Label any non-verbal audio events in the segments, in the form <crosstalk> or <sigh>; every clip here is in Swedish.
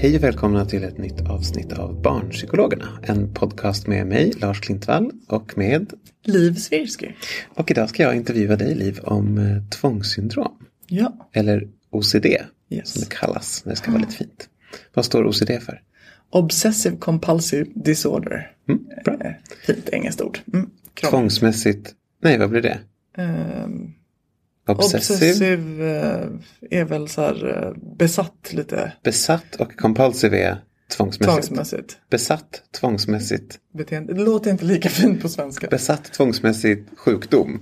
Hej och välkomna till ett nytt avsnitt av Barnpsykologerna. En podcast med mig, Lars Klintvall, och med... Liv Svirsky. Och idag ska jag intervjua dig, Liv, om eh, tvångssyndrom. Ja. Eller OCD, Yes. som det kallas när det ska vara lite fint. Vad står OCD för? Obsessive compulsive disorder. Mm, bra. Eh, Fint engelskt ord. Mm. Tvångsmässigt... Nej, vad blir det? Ehm, Obsessive, obsessive eh, är väl så här eh, besatt lite besatt och compulsive är tvångsmässigt. tvångsmässigt Besatt, tvångsmässigt. beteende. Det låter inte lika fint på svenska. Besatt, tvångsmässigt, sjukdom.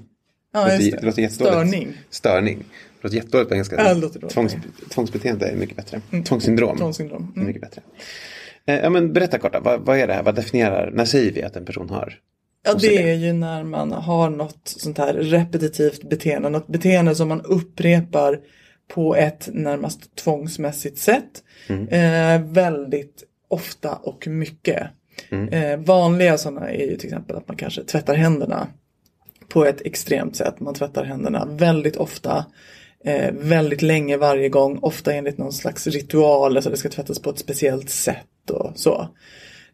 ja, just det det. låter jättedåligt. Störning. Störning. Det låter jättedåligt på engelska. Ja, det låter dåligt. Tvångs, tvångsbeteende är mycket bättre. Tvångssyndrom. Tvångssyndrom. är Mm. mycket bättre. Eh, Ja, men berätta kort, vad, vad är det här? Vad definierar, när säger vi att en person har? Ja, det är ju när man har något sånt här repetitivt beteende. Något beteende som man upprepar på ett närmast tvångsmässigt sätt. Eh, väldigt ofta och mycket. Eh, vanliga sådana är ju till exempel att man kanske tvättar händerna på ett extremt sätt. Man tvättar händerna väldigt ofta. Eh, väldigt länge varje gång. Ofta enligt någon slags ritual. Alltså det ska tvättas på ett speciellt sätt och så.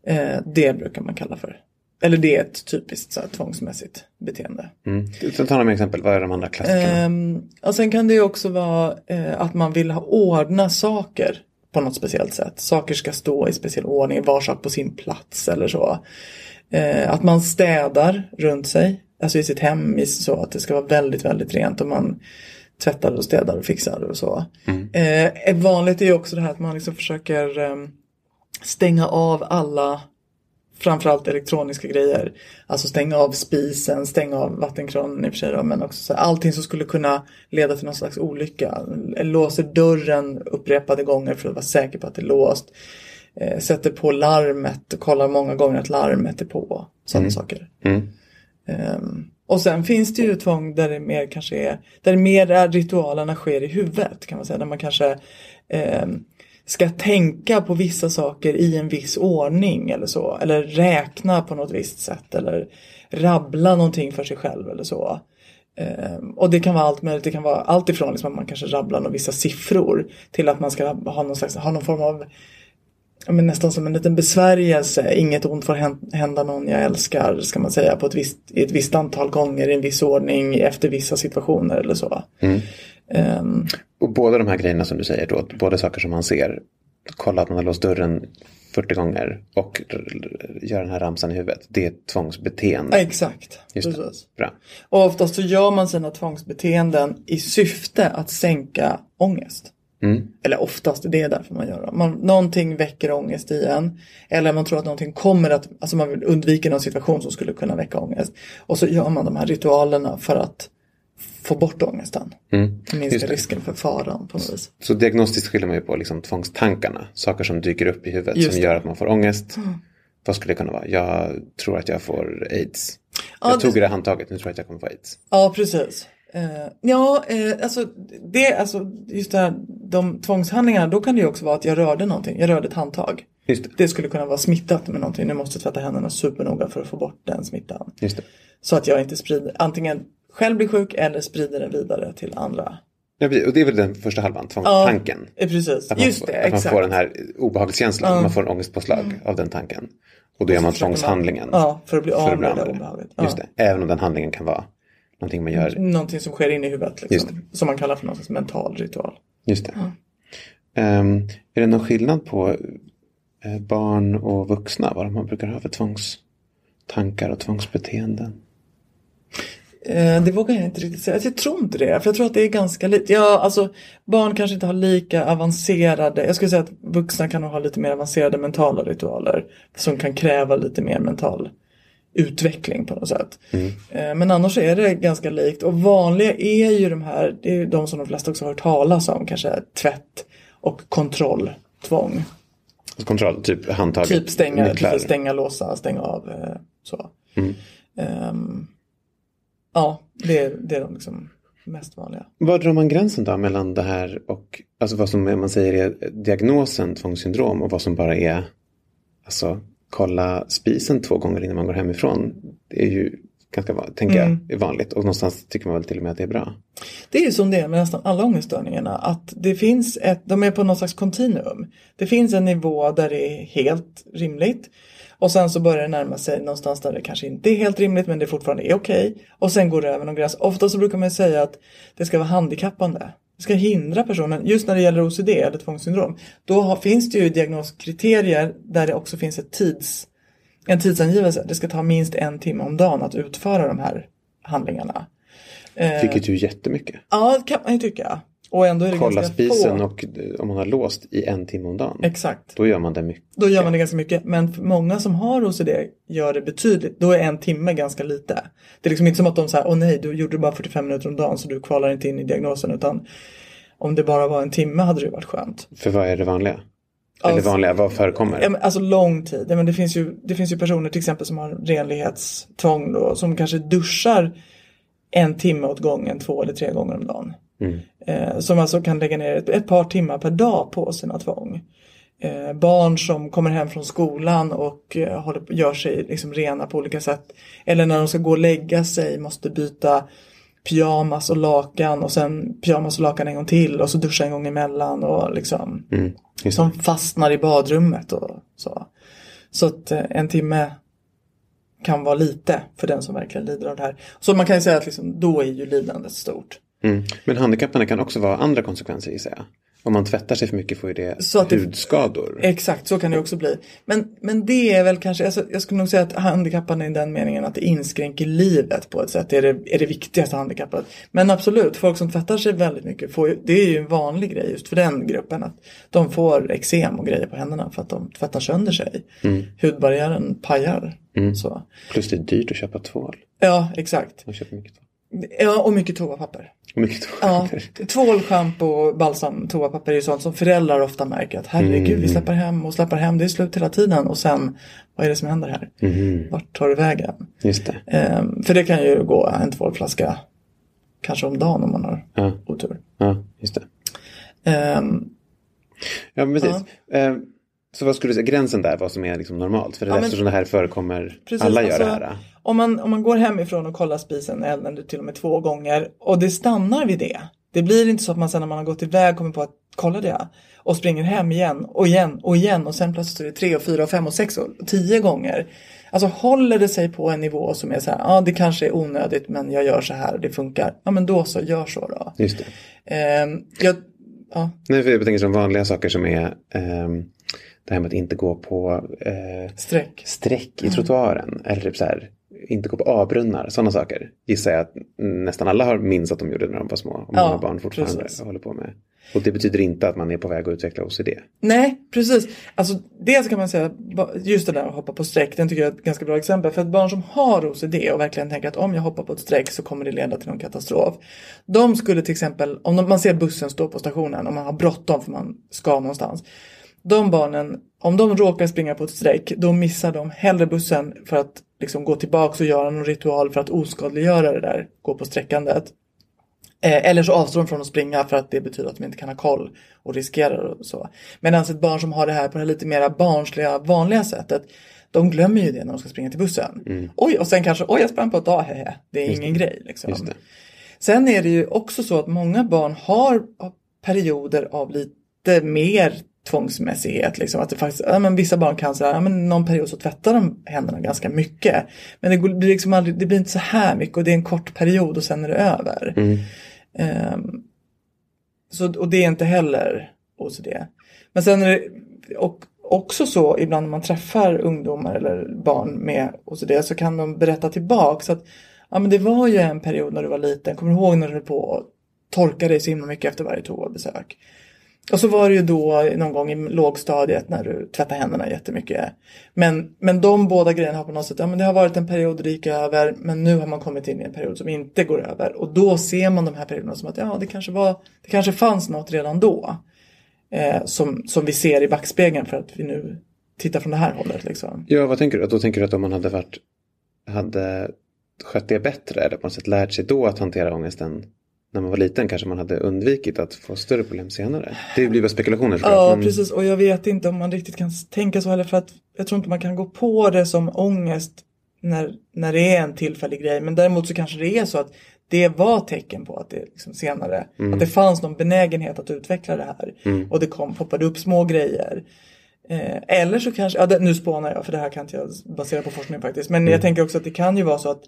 Eh, det brukar man kalla för. Eller det är ett typiskt så här, tvångsmässigt beteende. Mm. Så ta några exempel, vad är de andra klassikerna? Ehm, och sen kan det ju också vara eh, att man vill ha ordna saker på något speciellt sätt. Saker ska stå i speciell ordning, var sak på sin plats eller så. Eh, att man städar runt sig, alltså i sitt hem, i så att det ska vara väldigt, väldigt rent och man tvättar och städar och fixar och så. Eh, ett vanligt är ju också det här att man liksom försöker ehm, stänga av alla framförallt elektroniska grejer. Alltså stänga av spisen, stänga av vattenkranen i och för sig då, men också så här, allting som skulle kunna leda till någon slags olycka. Låser dörren upprepade gånger för att vara säker på att det är låst. Eh, sätter på larmet och kollar många gånger att larmet är på. Sådana saker. Mm. Ehm, och sen finns det ju tvång där det mer kanske är, där mer är ritualerna sker i huvudet kan man säga. Där man kanske ehm, ska tänka på vissa saker i en viss ordning eller så. Eller räkna på något visst sätt. Eller rabbla någonting för sig själv eller så. Ehm, och det kan vara allt möjligt. Det kan vara allt ifrån liksom att man kanske rabblar några vissa siffror till att man ska ha någon, slags, ha någon form av men nästan som en liten besvärjelse. Inget ont får hända någon jag älskar ska man säga på ett visst, ett visst antal gånger i en viss ordning efter vissa situationer eller så. Mm. Ehm, Och båda de här grejerna som du säger då, både saker som man ser, kolla att man har låst dörren 40 gånger och göra den här ramsan i huvudet. Det är ett tvångsbeteende. exakt. Just det. Precis. Bra. Och oftast så gör man sina tvångsbeteenden i syfte att sänka ångest. Mm. Eller oftast, det är därför man gör det. Man, någonting väcker ångest i en. Eller man tror att någonting kommer att, alltså man vill undvika någon situation som skulle kunna väcka ångest. Och så gör man de här ritualerna för att få bort ångesten. Mm. Minska risken för faran på något vis. Så diagnostiskt skiljer man ju på liksom tvångstankarna. Saker som dyker upp i huvudet Just som det. gör att man får ångest. Vad skulle det kunna vara? Jag tror att jag får aids. Ja, jag tog det- det handtaget, nu tror jag att jag kommer få aids. Ja, precis. Eh, ja, eh, alltså, det, alltså just det här, de tvångshandlingarna, då kan det ju också vara att jag rörde någonting. Jag rörde ett handtag. Just det. Det skulle kunna vara smittat med någonting. Nu måste jag tvätta händerna supernoga för att få bort den smittan. Just det. Så att jag inte sprider, antingen själv blir sjuk eller sprider det vidare till andra. Ja, och det är väl den första halvan, tvångstanken. eh, precis. Att man, Just det, att man får den här obehagskänslan, man får en ångestpåslag av den tanken. Och då gör man man- tvångshandlingen. Ja, för att bli av med det obehaget. Just Ja. det, även om den handlingen kan vara någonting man gör. Någonting som sker inne i huvudet. Just Liksom, som man kallar för någon slags mental ritual. Just det. Ehm, är det någon skillnad på eh, barn och vuxna? Vad de brukar ha för tvångstankar och tvångsbeteenden? Eh, det vågar jag inte riktigt säga. Jag tror inte det. För jag tror att det är ganska lite. Ja, alltså barn kanske inte har lika avancerade. Jag skulle säga att vuxna kan ha lite mer avancerade mentala ritualer. Som kan kräva lite mer mental utveckling på något sätt. Eh, Men annars är det ganska likt. Och vanliga är ju de här, det är ju de som de flesta också har hört talas om. Kanske tvätt och kontrolltvång. Alltså kontroll, typ handtaget, Typ stänga, stänga, låsa, stänga av. eh, Så. Ehm, ja, det, är- det är de liksom mest vanliga. Var drar man gränsen då mellan det här och alltså vad som man säger är diagnosen tvångssyndrom och vad som bara är alltså kolla spisen två gånger innan man går hemifrån. Det är ju ganska tänker Mm. jag, är vanligt och någonstans tycker man väl till och med att det är bra. Det är ju som det är med nästan alla ångeststörningarna. Att det finns ett, de är på något slags kontinuum. Det finns en nivå där det är helt rimligt. Och sen så börjar det närma sig någonstans där det kanske inte är helt rimligt men det fortfarande är okej. Och sen går det över någon gräns. Ofta så brukar man säga att det ska vara handikappande. Det ska hindra personen, just när det gäller OCD eller tvångssyndrom. Då har, finns det ju diagnoskriterier där det också finns ett tids, en tidsangivelse. Det ska ta minst en timme om dagen att utföra de här handlingarna. Eh. Vilket ju är jättemycket. Ja, det kan man ju tycka. Och ändå är det Kolla spisen få. och eh, om man har låst i en timme om dagen. Exakt. Då gör man det mycket. Då gör man det ganska mycket. Men många som har OCD gör det betydligt. Då är en timme ganska lite. Det är liksom inte som att de säger, åh nej, du gjorde bara 45 minuter om dagen så du kvalar inte in i diagnosen. Utan om det bara var en timme hade det varit skönt. För vad är det vanliga? Eller Alltså- vanliga, vad förekommer? Ja, men alltså lång tid. Ja, men det, finns ju, det finns ju personer till exempel som har renlighetstvång då. Som kanske duschar en timme åt gången två eller tre gånger om dagen. Eh, som alltså kan lägga ner ett, ett par timmar per dag på sina tvång. Eh, barn som kommer hem från skolan och eh, håller, gör sig liksom rena på olika sätt. Eller när de ska gå och lägga sig måste byta pyjamas och lakan och sen pyjamas och lakan en gång till och så duscha en gång emellan och liksom Mm, som fastnar i badrummet och så. Så att eh, en timme kan vara lite för den som verkligen lider av det här. Så man kan ju säga att liksom, då är ju lidandet stort. Mm. Men handikappen kan också vara andra konsekvenser gissar jag. Om man tvättar sig för mycket får ju det Så att det- hudskador. Exakt, så kan det också bli. Men, men det är väl kanske, alltså, jag skulle nog säga att handikappande i den meningen att det inskränker livet på ett sätt. Det är det, är det viktigaste handikappet. Men absolut, folk som tvättar sig väldigt mycket, får det är ju en vanlig grej just för den gruppen. Att de får eksem och grejer på händerna för att de tvättar sönder sig. Hudbarriären pajar. Så. Plus det är dyrt att köpa tvål. Ja, exakt. Man köper mycket tvål. Ja, och mycket toapapper. Mycket. Ja, tvål, schampo, balsam, toapapper är ju sånt som föräldrar ofta märker att herregud, vi släpper hem och släpper hem, det är slut hela tiden och sen, vad är det som händer här? Vart tar det vägen? Just det. Ehm, för det kan ju gå en tvålflaska kanske om dagen om man har Ja. otur. Ja, just det. Ehm, Ja, precis. Eh, så vad skulle du säga, gränsen där, vad som är liksom normalt? För det Ja, men- eftersom det här förekommer, Precis, alla gör alltså, det här. Om man, om man går hemifrån och kollar spisen, elden till och med två gånger och det stannar vid det. Det blir inte så att man sen när man har gått iväg kommer på att kolla det och springer hem igen och igen och igen och sen plötsligt är det tre och fyra och fem och sex och tio gånger. Alltså håller det sig på en nivå som är så här, ja det kanske är onödigt men jag gör så här och det funkar. Ja men då så, gör så då. Just det. Ehm, jag, ja, Nej, för jag tänker som vanliga saker som är ehm, det här med att inte gå på eh, streck. streck i trottoaren. Eller typ så här, inte gå på avbrunnar. Sådana saker gissar jag att nästan alla har minns att de gjorde när de var små. Och Ja, många barn fortfarande precis. håller på med. Och det betyder inte att man är på väg att utveckla OCD. Nej, precis. Alltså dels kan man säga, just det där att hoppa på streck, den tycker jag är ett ganska bra exempel. För ett barn som har OCD och verkligen tänker att om jag hoppar på ett streck så kommer det leda till någon katastrof. De skulle till exempel, om man ser bussen stå på stationen och man har bråttom för man ska någonstans. De barnen, om de råkar springa på ett streck, då missar de hellre bussen för att liksom gå tillbaka och göra någon ritual för att oskadliggöra det där, gå på sträckandet. Eh, eller så avstår de från att springa för att det betyder att de inte kan ha koll och riskerar och så. Medan ett barn som har det här på det lite mer barnsliga, vanliga sättet, de glömmer ju det när de ska springa till bussen. Mm. Oj, och sen kanske, oj jag sprang på ett dag, hehe. det är ingen grej. Liksom. Sen är det ju också så att många barn har perioder av lite mer tvångsmässighet. Liksom. Att det faktiskt, ja, men vissa barn kan säga, ja, men någon period så tvättar de händerna ganska mycket. Men det, blir liksom aldrig, det blir inte så här mycket och det är en kort period och sen är det över. Mm. Um, så, och det är inte heller OCD. Men sen är det och också så ibland när man träffar ungdomar eller barn med OCD så kan de berätta tillbaka så att ja, men det var ju en period när du var liten, kommer du ihåg när du höll på att torka dig så himla mycket efter varje toabesök? Och så var det ju då någon gång i lågstadiet när du tvättade händerna jättemycket. Men, men de båda grejerna har på något sätt, ja men det har varit en period där det gick över men nu har man kommit in i en period som inte går över. Och då ser man de här perioderna som att ja det kanske var, det kanske fanns något redan då. Eh, som, som vi ser i backspegeln för att vi nu tittar från det här hållet. Liksom. Ja, vad tänker du? Då tänker du att om man hade varit, hade skött det bättre eller på något sätt lärt sig då att hantera ångesten när man var liten kanske man hade undvikit att få större problem senare. Det blir bara spekulationer. Ja, men... precis. Och jag vet inte om man riktigt kan tänka så heller för att jag tror inte man kan gå på det som ångest när, när det är en tillfällig grej. Men däremot så kanske det är så att det var tecken på att det liksom senare, mm. att det fanns någon benägenhet att utveckla det här. Mm. Och det kom, poppade upp små grejer. Eh, eller så kanske, ja, det, nu spånar jag för det här kan inte jag basera på forskning faktiskt. Men mm. jag tänker också att det kan ju vara så att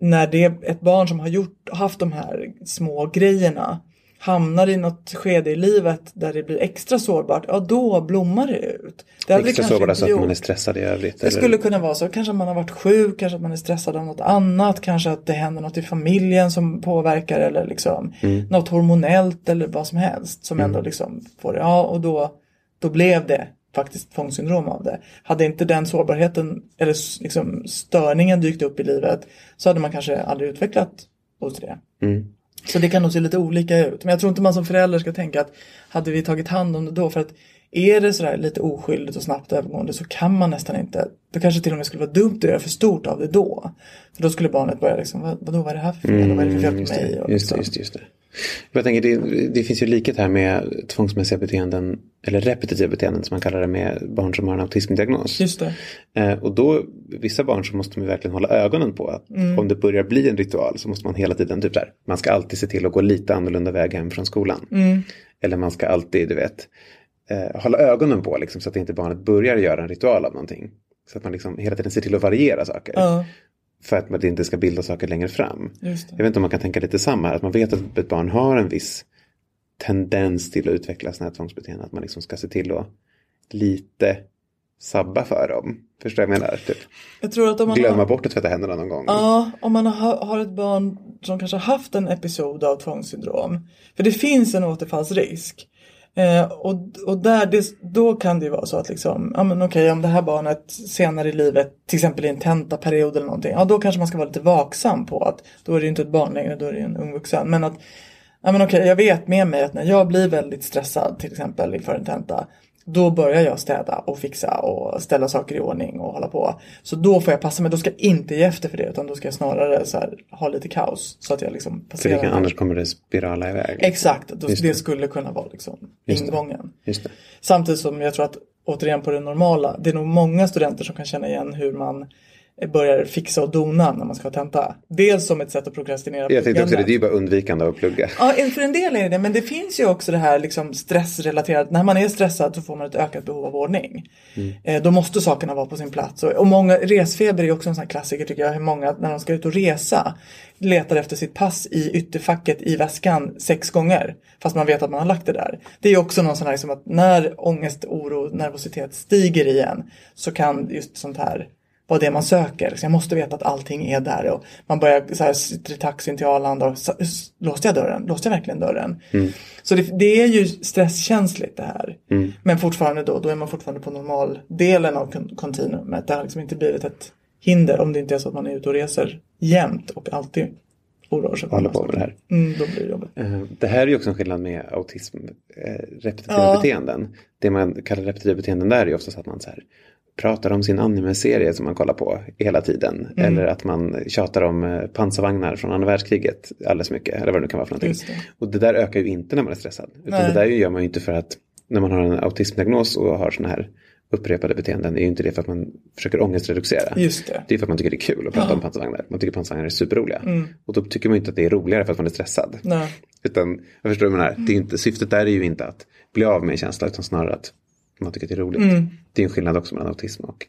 när det ett barn som har gjort, haft de här små grejerna hamnar i något skede i livet där det blir extra sårbart, ja då blommar det ut. Det extra sårbart alltså att man är stressad i övrigt? Det eller? skulle kunna vara så. Kanske att man har varit sjuk, kanske att man är stressad av något annat, kanske att det händer något i familjen som påverkar eller liksom mm. något hormonellt eller vad som helst som mm. ändå liksom får det. Ja, och då, då blev det faktiskt tvångssyndrom av det. Hade inte den sårbarheten eller liksom störningen dykt upp i livet så hade man kanske aldrig utvecklat OCD. Mm. Så det kan nog se lite olika ut. Men jag tror inte man som förälder ska tänka att hade vi tagit hand om det då för att är det sådär lite oskyldigt och snabbt övergående så kan man nästan inte, då kanske till och med skulle vara dumt att göra för stort av det då. För då skulle barnet börja liksom, vad, vadå vad är det här för fel, mm, vad är det för fel på just mig? Det, och just, liksom. det, just, just det. Jag tänker det, det finns ju likhet här med tvångsmässiga beteenden eller repetitiva beteenden som man kallar det med barn som har en autismdiagnos. Just. Eh, och då, vissa barn så måste man verkligen hålla ögonen på att mm. om det börjar bli en ritual så måste man hela tiden, typ där, man ska alltid se till att gå lite annorlunda väg hem från skolan. Mm. Eller man ska alltid, du vet, eh, hålla ögonen på liksom, så att inte barnet börjar göra en ritual av någonting. Så att man liksom hela tiden ser till att variera saker. Ja. För att man inte ska bilda saker längre fram. Jag vet inte om man kan tänka lite samma här. Att man vet att ett barn har en viss tendens till att utveckla sådana här tvångsbeteenden. Att man liksom ska se till att lite sabba för dem. Förstår jag menar? Typ. Jag tror att om man Glömma har... bort att tvätta händerna någon gång. Ja, om man har, har ett barn som kanske har haft en episod av tvångssyndrom. För det finns en återfallsrisk. Eh, och, och där, det, då kan det ju vara så att liksom, ja men okej om det här barnet senare i livet, till exempel i en tentaperiod eller någonting, ja då kanske man ska vara lite vaksam på att då är det ju inte ett barn längre, då är det ju en ung vuxen. Men att, ja men okej jag vet med mig att när jag blir väldigt stressad till exempel inför en tenta, då börjar jag städa och fixa och ställa saker i ordning och hålla på. Så då får jag passa mig. Då ska jag inte ge efter för det utan då ska jag snarare så här, ha lite kaos. Så att jag liksom passerar. Kan, annars kommer det spirala iväg. Exakt, då, det. det. skulle kunna vara liksom Just ingången. Just. Samtidigt som jag tror att återigen på det normala. Det är nog många studenter som kan känna igen hur man börjar fixa och dona när man ska tenta. Dels som ett sätt att prokrastinera. Jag tänkte också det, det är ju bara undvikande av att plugga. Ja, för en del är det men det finns ju också det här liksom stressrelaterat. När man är stressad så får man ett ökat behov av ordning. Mm. Eh, då måste sakerna vara på sin plats. Och, och många, resfeber är också en sån här klassiker tycker jag. Hur många när de ska ut och resa letar efter sitt pass i ytterfacket i väskan sex gånger. Fast man vet att man har lagt det där. Det är också någon sån här liksom att när ångest, oro, nervositet stiger igen så kan just sånt här vad det är man söker. Så jag måste veta att allting är där. Och man börjar så här, sitter i taxin till Arlanda och låste jag dörren? Låste jag verkligen dörren? Mm. Så det, det, är ju stresskänsligt det här. Mm. Men fortfarande då, då är man fortfarande på normaldelen av kontinuumet. Det har liksom inte blivit ett hinder om det inte är så att man är ute och reser jämt och alltid oroar sig. Håller på med det här. Mm, då blir det jobbigt. Uh, det här är ju också en skillnad med autism, uh, repetitiva Ja. beteenden. Det man kallar repetitiva beteenden där är ju oftast att man så här pratar om sin anime-serie som man kollar på hela tiden. Mm. Eller att man tjatar om eh, pansarvagnar från andra världskriget alldeles mycket. Eller vad det nu kan vara för någonting. Det. Och det där ökar ju inte när man är stressad. Utan Nej. det där gör man ju inte för att när man har en autismdiagnos och har sådana här upprepade beteenden. är ju inte det för att man försöker ångestreducera. Just det. Det är för att man tycker det är kul att prata om pansarvagnar. Man tycker pansarvagnar är superroliga. Mm. Och då tycker man ju inte att det är roligare för att man är stressad. Nej. Utan, jag förstår vad du menar. Det är inte, syftet där är ju inte att bli av med en känsla utan snarare att man tycker att det är roligt. Mm. Det är en skillnad också mellan autism och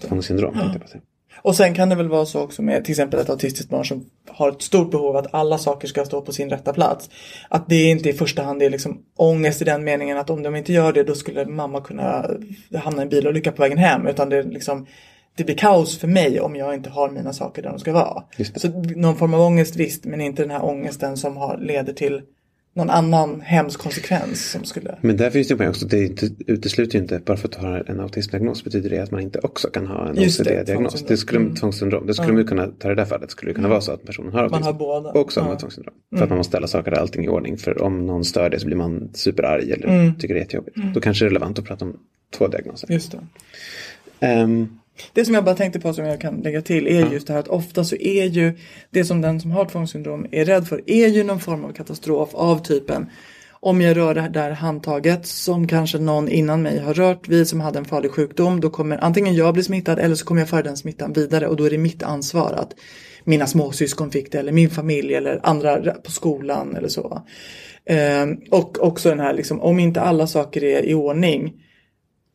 tvångssyndrom. säga. Och sen kan det väl vara så också med till exempel ett autistiskt barn som har ett stort behov att alla saker ska stå på sin rätta plats. Att det inte i första hand är liksom ångest i den meningen att om de inte gör det då skulle mamma kunna hamna i en bilolycka på vägen hem. Utan det är liksom det blir kaos för mig om jag inte har mina saker där de ska vara. Så någon form av ångest visst men inte den här ångesten som har, leder till någon annan hemsk konsekvens som skulle... Men där finns det ju poäng också. Det utesluter ju inte, bara för att du har en autismdiagnos betyder det att man inte också kan ha en det, OCD-diagnos. tvångssyndrom. Det skulle, Mm. tvångssyndrom. Det skulle man ju kunna, ta det där fallet, skulle det kunna vara så att personen har autism. har båda. Och också har Ja. Mm. tvångssyndrom. För att man måste ställa saker och allting i ordning. För om någon stör det så blir man superarg eller Mm. tycker det är jättejobbigt. Då kanske det är relevant att prata om två diagnoser. Just det. Ehm, Det som jag bara tänkte på som jag kan lägga till är just det här att ofta så är ju det som den som har tvångssyndrom är rädd för är ju någon form av katastrof av typen om jag rör det där handtaget som kanske någon innan mig har rört vid som hade en farlig sjukdom då kommer antingen jag bli smittad eller så kommer jag föra den smittan vidare och då är det mitt ansvar att mina småsyskon fick det eller min familj eller andra på skolan eller så. Ehm, och också den här liksom om inte alla saker är i ordning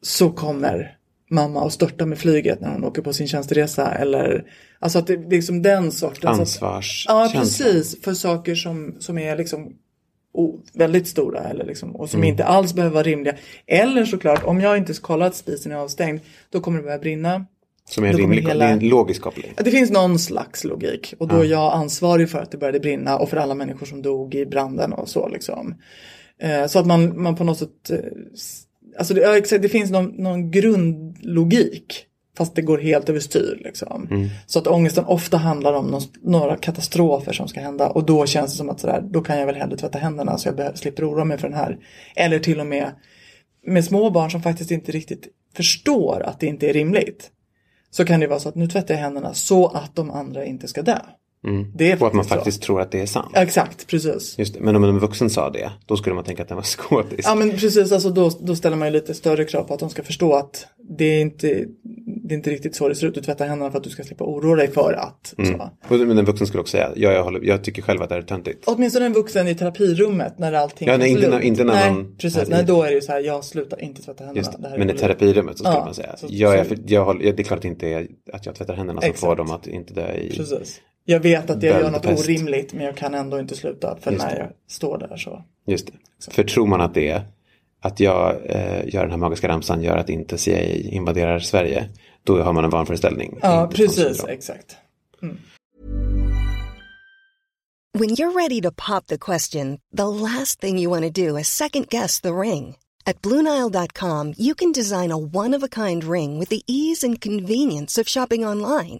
så kommer mamma att störta med flyget när hon åker på sin tjänsteresa eller alltså att det är liksom den sortens Ja ansvarskänsla. precis för saker som, som är liksom väldigt stora eller liksom, och som Mm. inte alls behöver vara rimliga. Eller såklart om jag inte kollar att spisen är avstängd då kommer det börja brinna. Som är en rimlig, hela- det är en logisk koppling. Det fins någon slags logik och då är jag ansvarig för att det började brinna och för alla människor som dog i branden och så liksom. Eh, så att man, man på något sätt, eh, alltså det, ja, det finns någon, någon grundlogik fast det går helt överstyr liksom. Mm. Så att ångesten ofta handlar om någon, några katastrofer som ska hända och då känns det som att sådär, då kan jag väl hellre tvätta händerna så jag behöver, slipper oroa mig för den här. Eller till och med med små barn som faktiskt inte riktigt förstår att det inte är rimligt. Så kan det vara så att nu tvättar jag händerna så att de andra inte ska dö. Det är Och att man faktiskt så. tror att det är sant. Exakt, precis. Just det. Men om en vuxen sa det, då skulle man tänka att den var <laughs> skådis. Ja men precis, alltså då, då ställer man ju lite större krav på att de ska förstå att det är inte, det är inte riktigt så det ser ut. Du tvättar händerna för att du ska slippa oroa dig för att. Mm. Men en vuxen skulle också säga, ja, jag, håller, jag tycker själv att det här är töntigt. Åtminstone en vuxen i terapirummet när allting Ja, nej, är inte när- inte när nej, man- Precis, nej, då är det ju så här, jag slutar inte tvätta händerna. Just det. är Men i terapirummet så skulle Ja, man säga, så- jag så- jag håller, ja, det är klart det inte att jag tvättar händerna som får dem att inte dö i... Precis. Jag vet att jag gör något Böldpest. orimligt men jag kan ändå inte sluta för Just när det. jag står där så. Just det. För tror man att det är att jag eh, gör den här magiska ramsan gör att inte CIA invaderar Sverige, då har man en vanföreställning. Ja, precis, exakt. When you're ready to pop the question, the last thing you want to do is second guess the ring. At Bluenile.com, you can design a one of a kind ring with the ease and convenience of shopping online.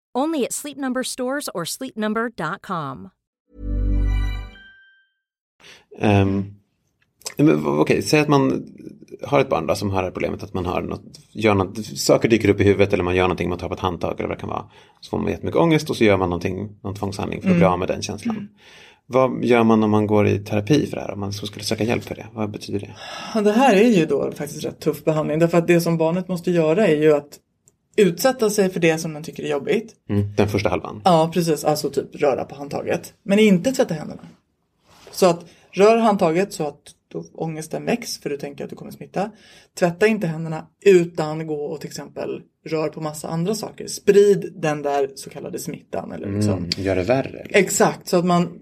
Only at Sleep Number stores or sleepnumber.com. Um, men, Okej, säg att man har ett barn då som har det här problemet att man har något, gör något, saker dyker upp i huvudet eller man gör någonting, man tar på ett handtag eller vad det kan vara. Så får man jättemycket ångest och så gör man någonting, någon tvångshandling för att bli av med den känslan. Mm. Vad gör man om man går i terapi för det här? Om man så skulle söka hjälp för det? Vad betyder det? Det här är ju då faktiskt rätt tuff behandling. Därför att det som barnet måste göra är ju att utsätta sig för det som den tycker är jobbigt. Mm, den första halvan. Ja, precis. Alltså typ röra på handtaget. Men inte tvätta händerna. Så att rör handtaget så att då ångesten väcks för du tänker att du kommer smitta. Tvätta inte händerna utan gå och till exempel rör på massa andra saker. Sprid den där så kallade smittan. Eller liksom. Mm, gör det värre? Exakt, så att man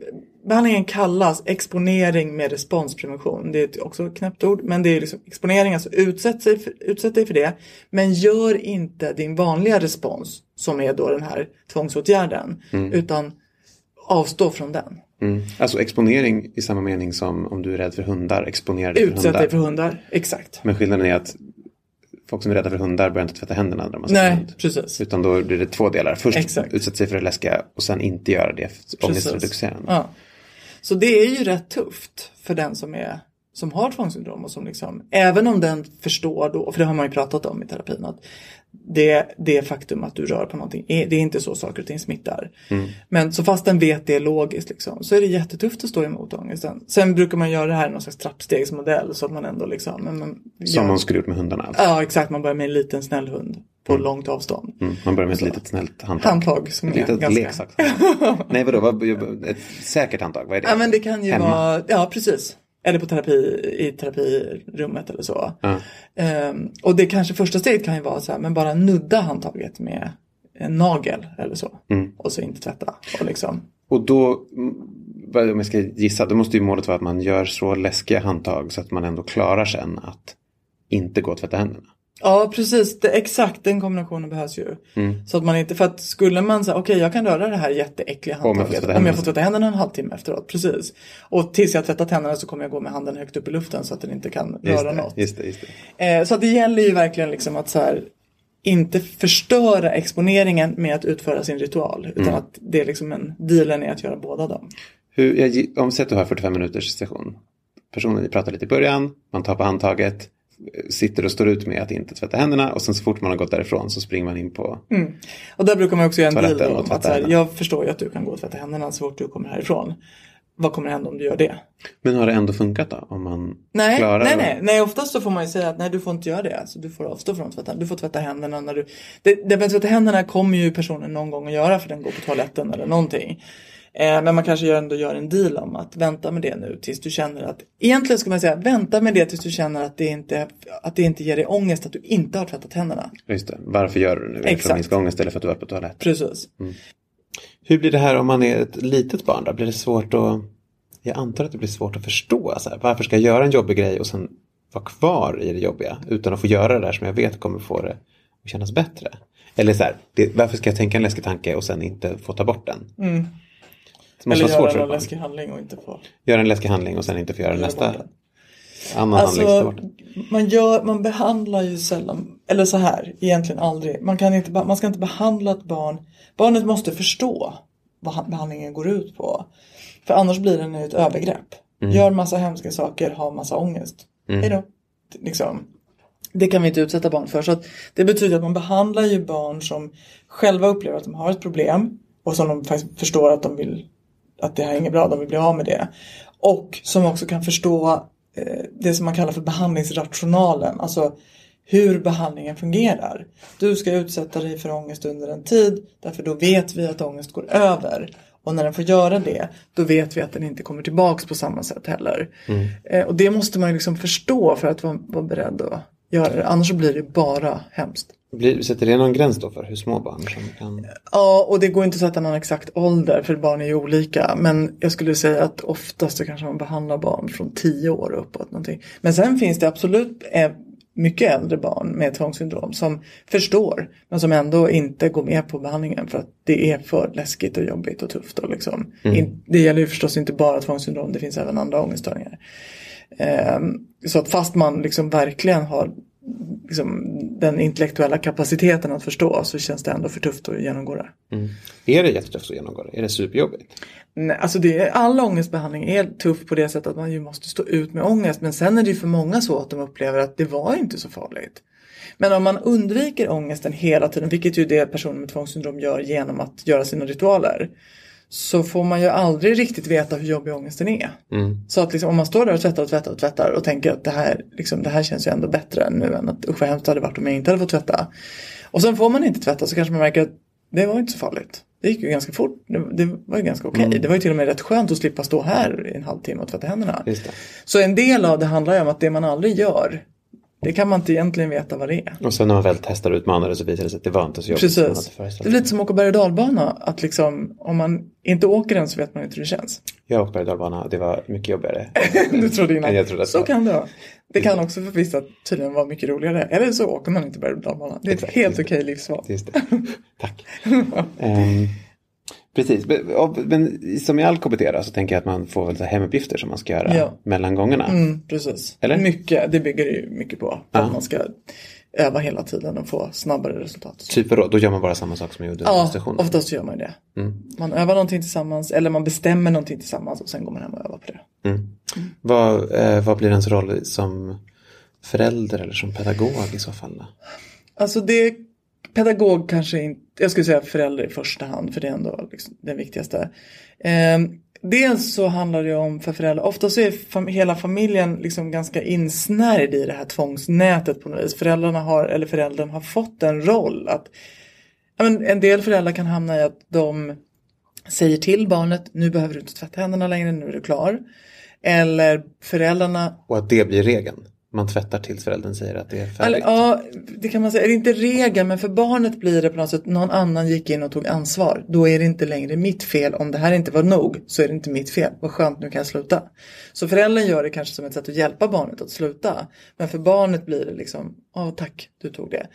Behandlingen kallas exponering med responsprevention. Det är också ett knäppt ord. Men det är liksom exponering, alltså utsätt, sig för, utsätt dig för det. Men gör inte din vanliga respons, som är då den här tvångsåtgärden. Utan avstå från den. Mm. Alltså exponering i samma mening som om du är rädd för hundar, exponera dig för Utsätt hundar. dig för hundar, exakt. Men skillnaden är att folk som är rädda för hundar börjar inte tvätta händerna när man ser Nej, hund. precis. Utan då blir det två delar. Först Exakt. utsätta sig för det läskiga och sen inte göra det ångestreducerande. Ja. Så det är ju rätt tufft för den som, är, som har tvångssyndrom och som liksom, även om den förstår då, för det har man ju pratat om i terapin, att det, det faktum att du rör på någonting, det är inte så saker och ting smittar. Men så fast den vet det logiskt liksom, så är det jättetufft att stå emot ångesten. Sen brukar man göra det här i någon slags trappstegsmodell så att man ändå liksom, men man, Som gör- man skulle gjort med hundarna. Ja exakt, man börjar med en liten snäll hund på långt avstånd. Mm. Man börjar med ett litet snällt handtag. Handtag som Ett är litet ganska... leksakshandtag. <laughs> Nej vadå, vad, ett säkert handtag, vad är det? Ja men det kan ju Hemma. vara, ja precis. Eller på terapi, i terapirummet eller så. Ja. Ehm, och det kanske första steget kan ju vara så här, men bara nudda handtaget med en nagel eller så. Mm. Och så inte tvätta. Och liksom. Och då, mm, om jag ska gissa, då måste ju målet vara att man gör så läskiga handtag så att man ändå klarar sen att inte gå och tvätta händerna. Ja precis, det, exakt den kombinationen behövs ju. Mm. Så att man inte, för att skulle man säga okej jag kan röra det här jätteäckliga Om jag får handtaget om jag får tvätta händerna en halvtimme efteråt. Precis. Och tills jag tvättat händerna så kommer jag gå med handen högt upp i luften så att den inte kan Just röra det, något. just det, just det. Eh, så att det gäller ju verkligen liksom att så här, inte förstöra exponeringen med att utföra sin ritual. Utan Mm. att det är liksom en dealen är att göra båda dem. Hur, jag, om att du har 45 minuters session. Personen ni pratar lite i början, man tar på handtaget, sitter och står ut med att inte tvätta händerna och sen så fort man har gått därifrån så springer man in på Och där brukar man också göra en deal om att så här, jag förstår ju att du kan gå och tvätta händerna så fort du kommer härifrån. Vad kommer hända om du gör det? Men har det ändå funkat då? Om man Nej, klarar nej, nej, nej, oftast så får man ju säga att nej, du får inte göra det. Alltså, du får avstå från att tvätta. Du får tvätta händerna när du... Det, det med tvätta händerna kommer ju personen någon gång att göra för den går på toaletten eller någonting. Eh, men man kanske ändå gör en deal om att vänta med det nu tills du känner att... Egentligen ska man säga vänta med det tills du känner att det inte, att det inte ger dig ångest att du inte har tvättat händerna. Just det. Varför gör du det nu? Det För Exakt. att minska ångest eller för att du var på toalett? Precis. Hur blir det här om man är ett litet barn då? Blir det svårt att... Jag antar att det blir svårt att förstå. Så här, varför ska jag göra en jobbig grej och sen vara kvar i det jobbiga utan att få göra det där som jag vet kommer få det att kännas bättre? Eller så här, det, varför ska jag tänka en läskig tanke och sen inte få ta bort den? Det måste Eller svårt göra barn. läskig handling och inte få... Göra en läskig handling och sen inte få göra nästa annan Alltså, man, gör, man behandlar ju sällan, eller så här, egentligen aldrig. Man, kan inte, man ska inte behandla ett barn. Barnet måste förstå vad han- behandlingen går ut på. För annars blir den ett övergrepp. Gör massa hemska saker, har massa ångest. Hejdå. Liksom. Det kan vi inte utsätta barn för. Så det betyder att man behandlar ju barn som själva upplever att de har ett problem. Och som de faktiskt förstår att de vill att det här är inget bra, de vill bli av med det. Och som också kan förstå eh, det som man kallar för behandlingsrationalen. Alltså hur behandlingen fungerar. Du ska utsätta dig för ångest under en tid därför då vet vi att ångest går över. Och när den får göra det då vet vi att den inte kommer tillbaks på samma sätt heller. Eh, och det måste man liksom förstå för att vara, vara beredd att göra det. Annars blir det bara hemskt. Blir, sätter det någon gräns då för hur små barn som kan... Ja, och det går inte att sätta någon exakt ålder för barn är ju olika. Men jag skulle säga att oftast så kanske man behandlar barn från 10 år och uppåt. Någonting. Men sen finns det absolut eh, mycket äldre barn med tvångssyndrom som förstår men som ändå inte går med på behandlingen för att det är för läskigt och jobbigt och tufft. Och liksom. In, det gäller ju förstås inte bara tvångssyndrom, det finns även andra ångeststörningar. Ehm, så att fast man liksom verkligen har liksom den intellektuella kapaciteten att förstå så känns det ändå för tufft att genomgå det. Mm. Är det jättetufft att genomgå det? Är det superjobbigt? Nej, alltså det är, all ångestbehandling är tuff på det sättet att man ju måste stå ut med ångest. Men sen är det ju för många så att de upplever att det var inte så farligt. Men om man undviker ångesten hela tiden, vilket ju det personer med tvångssyndrom gör genom att göra sina ritualer. Så får man ju aldrig riktigt veta hur jobbig ångesten är. Mm. Så att liksom, om man står där och tvättar och tvättar och tvättar och tänker att det här, liksom, det här känns ju ändå bättre nu än att usch vad hemskt det hade varit om jag inte hade fått tvätta. Och sen får man inte tvätta så kanske man märker att det var inte så farligt. Det gick ju ganska fort. Det, det var ju ganska okej. Mm. Det var ju till och med rätt skönt att slippa stå här i en halvtimme och tvätta händerna. Så en del av det handlar ju om att det man aldrig gör, det kan man inte egentligen veta vad det är. Och sen när man väl testar och utmanar det så visar det sig att det var inte så jobbigt. Precis. Det är lite som att åka berg och dalbana. Att liksom, om man inte åker den så vet man inte hur det känns. Jag har åkt berg och dalbana och det var mycket jobbigare. <laughs> du trodde innan. <laughs> jag trodde att så var. kan det vara. Det kan också för vissa tydligen vara mycket roligare. Eller så åker man inte berg och dalbana. Det är ett Exakt, helt just okej livsval. Just det. Tack. <laughs> Ehm, precis, men, som i all KBT så tänker jag att man får väl hemuppgifter som man ska göra Ja. mellan gångerna. Mm, precis. Eller? Mycket, det bygger ju mycket på. Ja. Att man ska öva hela tiden och få snabbare resultat. Typ då, då gör man bara samma sak som man gjorde under Ja, oftast gör man det. Mm. Man övar någonting tillsammans eller man bestämmer någonting tillsammans och sen går man hem och övar på det. Mm. Vad, eh, vad blir ens roll som förälder eller som pedagog i så fall? Då? Alltså det pedagog kanske inte, jag skulle säga förälder i första hand för det är ändå liksom den viktigaste. Eh, dels så handlar det om för föräldrar, ofta så är fam- hela familjen liksom ganska insnärjd i det här tvångsnätet på något vis. Föräldrarna har, eller föräldern har fått en roll att men en del föräldrar kan hamna i att de säger till barnet nu behöver du inte tvätta händerna längre, nu är du klar. Eller föräldrarna Och att det blir regeln. Man tvättar tills föräldern säger att det är färdigt. ja, det kan man säga. Det är inte regel, men för barnet blir det på något sätt någon annan gick in och tog ansvar. Då är det inte längre mitt fel. Om det här inte var nog så är det inte mitt fel. Vad skönt, nu kan jag sluta. Så föräldern gör det kanske som ett sätt att hjälpa barnet att sluta. Men för barnet blir det liksom, ja tack, du tog det.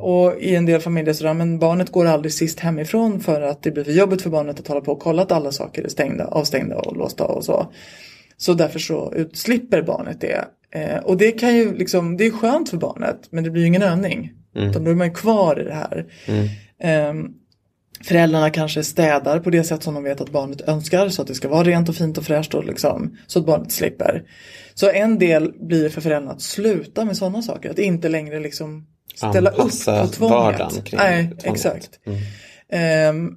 Och i en del familjer så där, men barnet går aldrig sist hemifrån för att det blir för jobbigt för barnet att hålla på och kolla att alla saker är stängda, avstängda och låsta och så. Så därför så utslipper barnet det. Eh, och det kan ju liksom, det är skönt för barnet men det blir ju ingen övning. Utan då är man ju kvar i det här. Ehm, föräldrarna kanske städar på det sätt som de vet att barnet önskar så att det ska vara rent och fint och fräscht och liksom, så att barnet slipper. Så en del blir för föräldrarna att sluta med sådana saker. Att inte längre liksom ställa upp Anpassa på tvånget. Nej, tvånget. exakt. Mm. Ehm,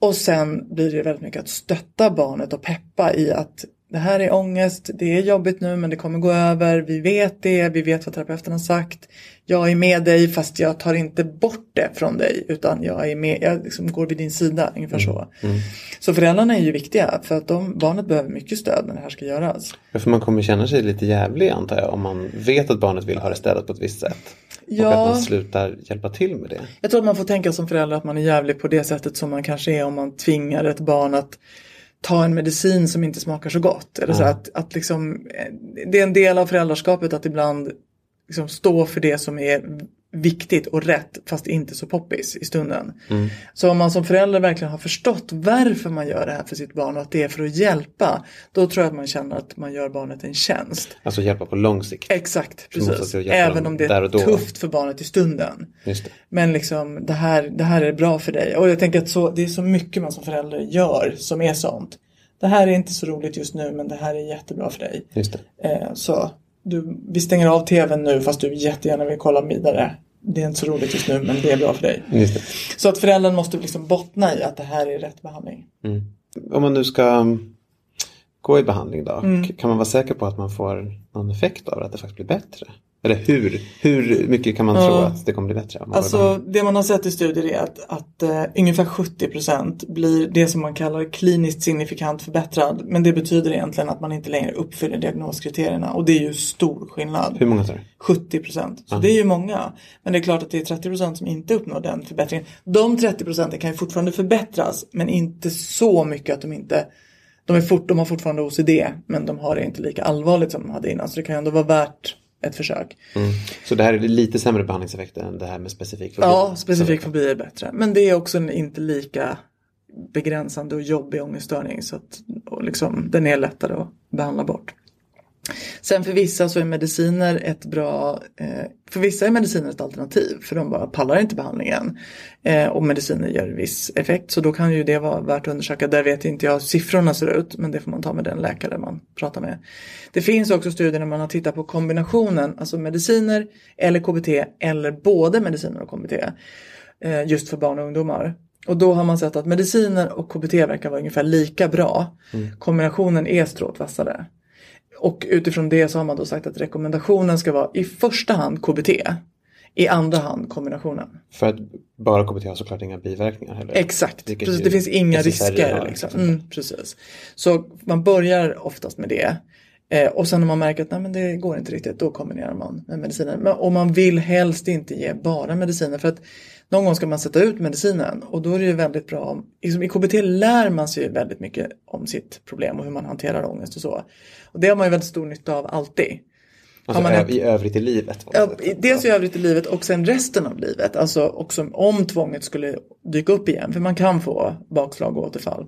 och sen blir det väldigt mycket att stötta barnet och peppa i att det här är ångest, det är jobbigt nu men det kommer gå över, vi vet det, vi vet vad terapeuten har sagt. Jag är med dig fast jag tar inte bort det från dig utan jag är med, jag liksom går vid din sida, ungefär så. Så föräldrarna är ju viktiga för att de, barnet behöver mycket stöd när det här ska göras. Ja, För man kommer känna sig lite jävlig antar jag om man vet att barnet vill ha det städat på ett visst sätt. Och Ja. att man slutar hjälpa till med det. Jag tror att man får tänka som förälder att man är jävlig på det sättet som man kanske är om man tvingar ett barn att ta en medicin som inte smakar så gott. Eller så att, att liksom, eh, det är en del av föräldraskapet att ibland liksom stå för det som är viktigt och rätt fast inte så poppis i stunden. Så om man som förälder verkligen har förstått varför man gör det här för sitt barn och att det är för att hjälpa. Då tror jag att man känner att man gör barnet en tjänst. Alltså hjälpa på lång sikt. Exakt, precis. Även om det är tufft för barnet i stunden. Men liksom det här, det här är bra för dig. Och jag tänker att så, det är så mycket man som förälder gör som är sånt. Det här är inte så roligt just nu men det här är jättebra för dig. Just det. Eh, så du, vi stänger av tvn nu fast du jättegärna vill kolla vidare. Det är inte så roligt just nu men det är bra för dig. Så att föräldern måste liksom bottna i att det här är rätt behandling. Om man nu ska um, gå i behandling då. Mm. Kan man vara säker på att man får någon effekt av det? Att det faktiskt blir bättre? Eller hur, hur mycket kan man tro att det kommer bli bättre? Alltså det man har sett i studier är att, att eh, ungefär 70% blir det som man kallar kliniskt signifikant förbättrad. Men det betyder egentligen att man inte längre uppfyller diagnoskriterierna och det är ju stor skillnad. Hur många sa du? 70 procent. Så det är ju många. Men det är klart att det är 30 procent som inte uppnår den förbättringen. De 30 procenten kan ju fortfarande förbättras men inte så mycket att de inte de, är fort, de har fortfarande OCD men de har det inte lika allvarligt som de hade innan. Så det kan ju ändå vara värt ett försök. Så det här är lite sämre behandlingseffekter än det här med specifik fobi? Ja, specifik fobi är bättre. Men det är också en inte lika begränsande och jobbig ångeststörning. Så att liksom, den är lättare att behandla bort. Sen för vissa så är mediciner ett bra, eh, för vissa är mediciner ett alternativ för de bara pallar inte behandlingen. Eh, och mediciner gör viss effekt så då kan ju det vara värt att undersöka. Där vet inte jag hur siffrorna ser ut men det får man ta med den läkare man pratar med. Det finns också studier när man har tittat på kombinationen, alltså mediciner eller KBT eller både mediciner och KBT. Eh, just för barn och ungdomar. Och då har man sett att mediciner och KBT verkar vara ungefär lika bra. Mm. Kombinationen är stråt vassare. Och utifrån det så har man då sagt att rekommendationen ska vara i första hand KBT. I andra hand kombinationen. För att bara KBT har såklart inga biverkningar heller. Exakt, precis, det finns inga risker. Liksom. Mm, precis. Så man börjar oftast med det. Eh, och sen när man märker att nej, men det går inte riktigt, då kombinerar man med mediciner. Men, och man vill helst inte ge bara mediciner för att någon gång ska man sätta ut medicinen och då är det ju väldigt bra. Liksom, I KBT lär man sig väldigt mycket om sitt problem och hur man hanterar ångest och så. Och det har man ju väldigt stor nytta av alltid. Alltså man ett, i övrigt i livet? Ja, dels i övrigt i livet och sen resten av livet. Alltså också om tvånget skulle dyka upp igen. För man kan få bakslag och återfall.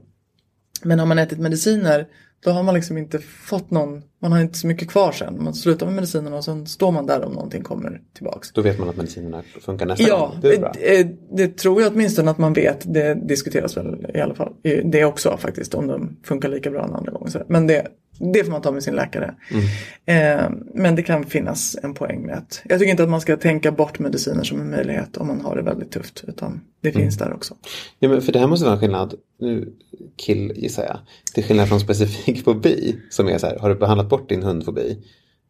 Men har man ätit mediciner då har man liksom inte fått någon, man har inte så mycket kvar sen. Man slutar med medicinerna och sen står man där om någonting kommer tillbaks. Då vet man att medicinerna funkar nästa ja, gång? Det, det, eh, det, tror jag åtminstone att man vet. Det diskuteras väl i alla fall. Det också faktiskt om de funkar lika bra en andra gång. Men det, det får man ta med sin läkare. Mm. Eh, men det kan finnas en poäng med att jag tycker inte att man ska tänka bort mediciner som en möjlighet om man har det väldigt tufft. Utan det mm. finns där också. Ja, men för det här måste vara en skillnad, nu kill gissar jag, till skillnad från specifik <laughs> fobi som är så här, har du behandlat bort din hundfobi?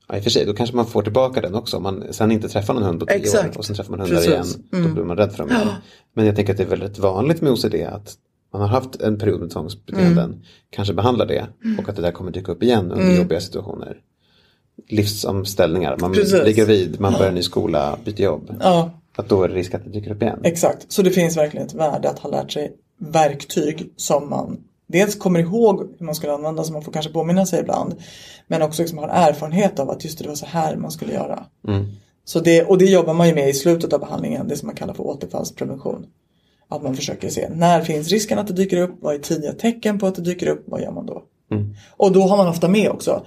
Ja, i och för sig, då kanske man får tillbaka den också. Om man sen inte träffar någon hund på tio Exakt. år och sen träffar man hundar Precis. igen. Mm. Då blir man rädd för dem igen. Men jag tänker att det är väldigt vanligt med OCD att man har haft en period med tvångsbeteenden, mm. kanske behandlar det mm. och att det där kommer dyka upp igen under mm. jobbiga situationer. Livsomställningar, man Precis. blir gravid, man börjar en ny skola, byter jobb. Ja. Att då är det risk att det dyker upp igen. Exakt, så det finns verkligen ett värde att ha lärt sig verktyg som man dels kommer ihåg hur man skulle använda som man får kanske påminna sig ibland. Men också liksom har erfarenhet av att just det var så här man skulle göra. Mm. Så det, och det jobbar man ju med i slutet av behandlingen, det som man kallar för återfallsprevention. Att man försöker se när finns risken att det dyker upp? Vad är tidiga tecken på att det dyker upp? Vad gör man då? Mm. Och då har man ofta med också.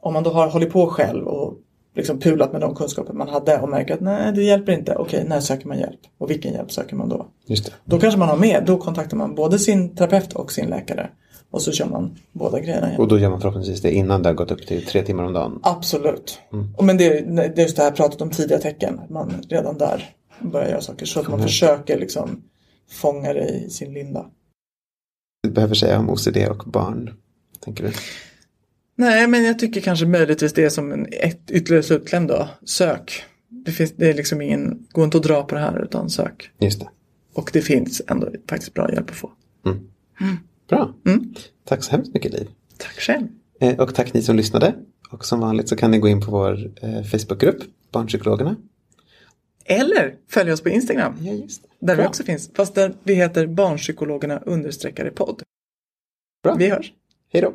Om man då har hållit på själv och liksom pulat med de kunskaper man hade och märker att nej det hjälper inte. Okej, när söker man hjälp? Och vilken hjälp söker man då? Just det. Då kanske man har med, då kontaktar man både sin terapeut och sin läkare. Och så kör man båda grejerna. Igen. Och då gör man förhoppningsvis det innan det har gått upp till tre timmar om dagen? Absolut. Mm. Men det, det är just det här pratat om tidiga tecken. Man redan där börjar göra saker. Så att man försöker liksom fånga det i sin linda. Du behöver säga om OCD och barn, tänker du? Nej, men jag tycker kanske möjligtvis det är som en ett ytterligare slutkläm då. Sök. Det, finns, det är liksom ingen, gå inte att dra på det här utan sök. Just det. Och det finns ändå faktiskt bra hjälp att få. Mm. Mm. Bra. Mm. Tack så hemskt mycket Liv. Tack själv. Eh, och tack ni som lyssnade. Och som vanligt så kan ni gå in på vår eh, Facebookgrupp, Barnpsykologerna. Eller följ oss på Instagram. Ja. Där Bra. vi också finns. Fast där vi heter Barnpsykologerna understreckare podd. Bra. Vi hörs. Hej då.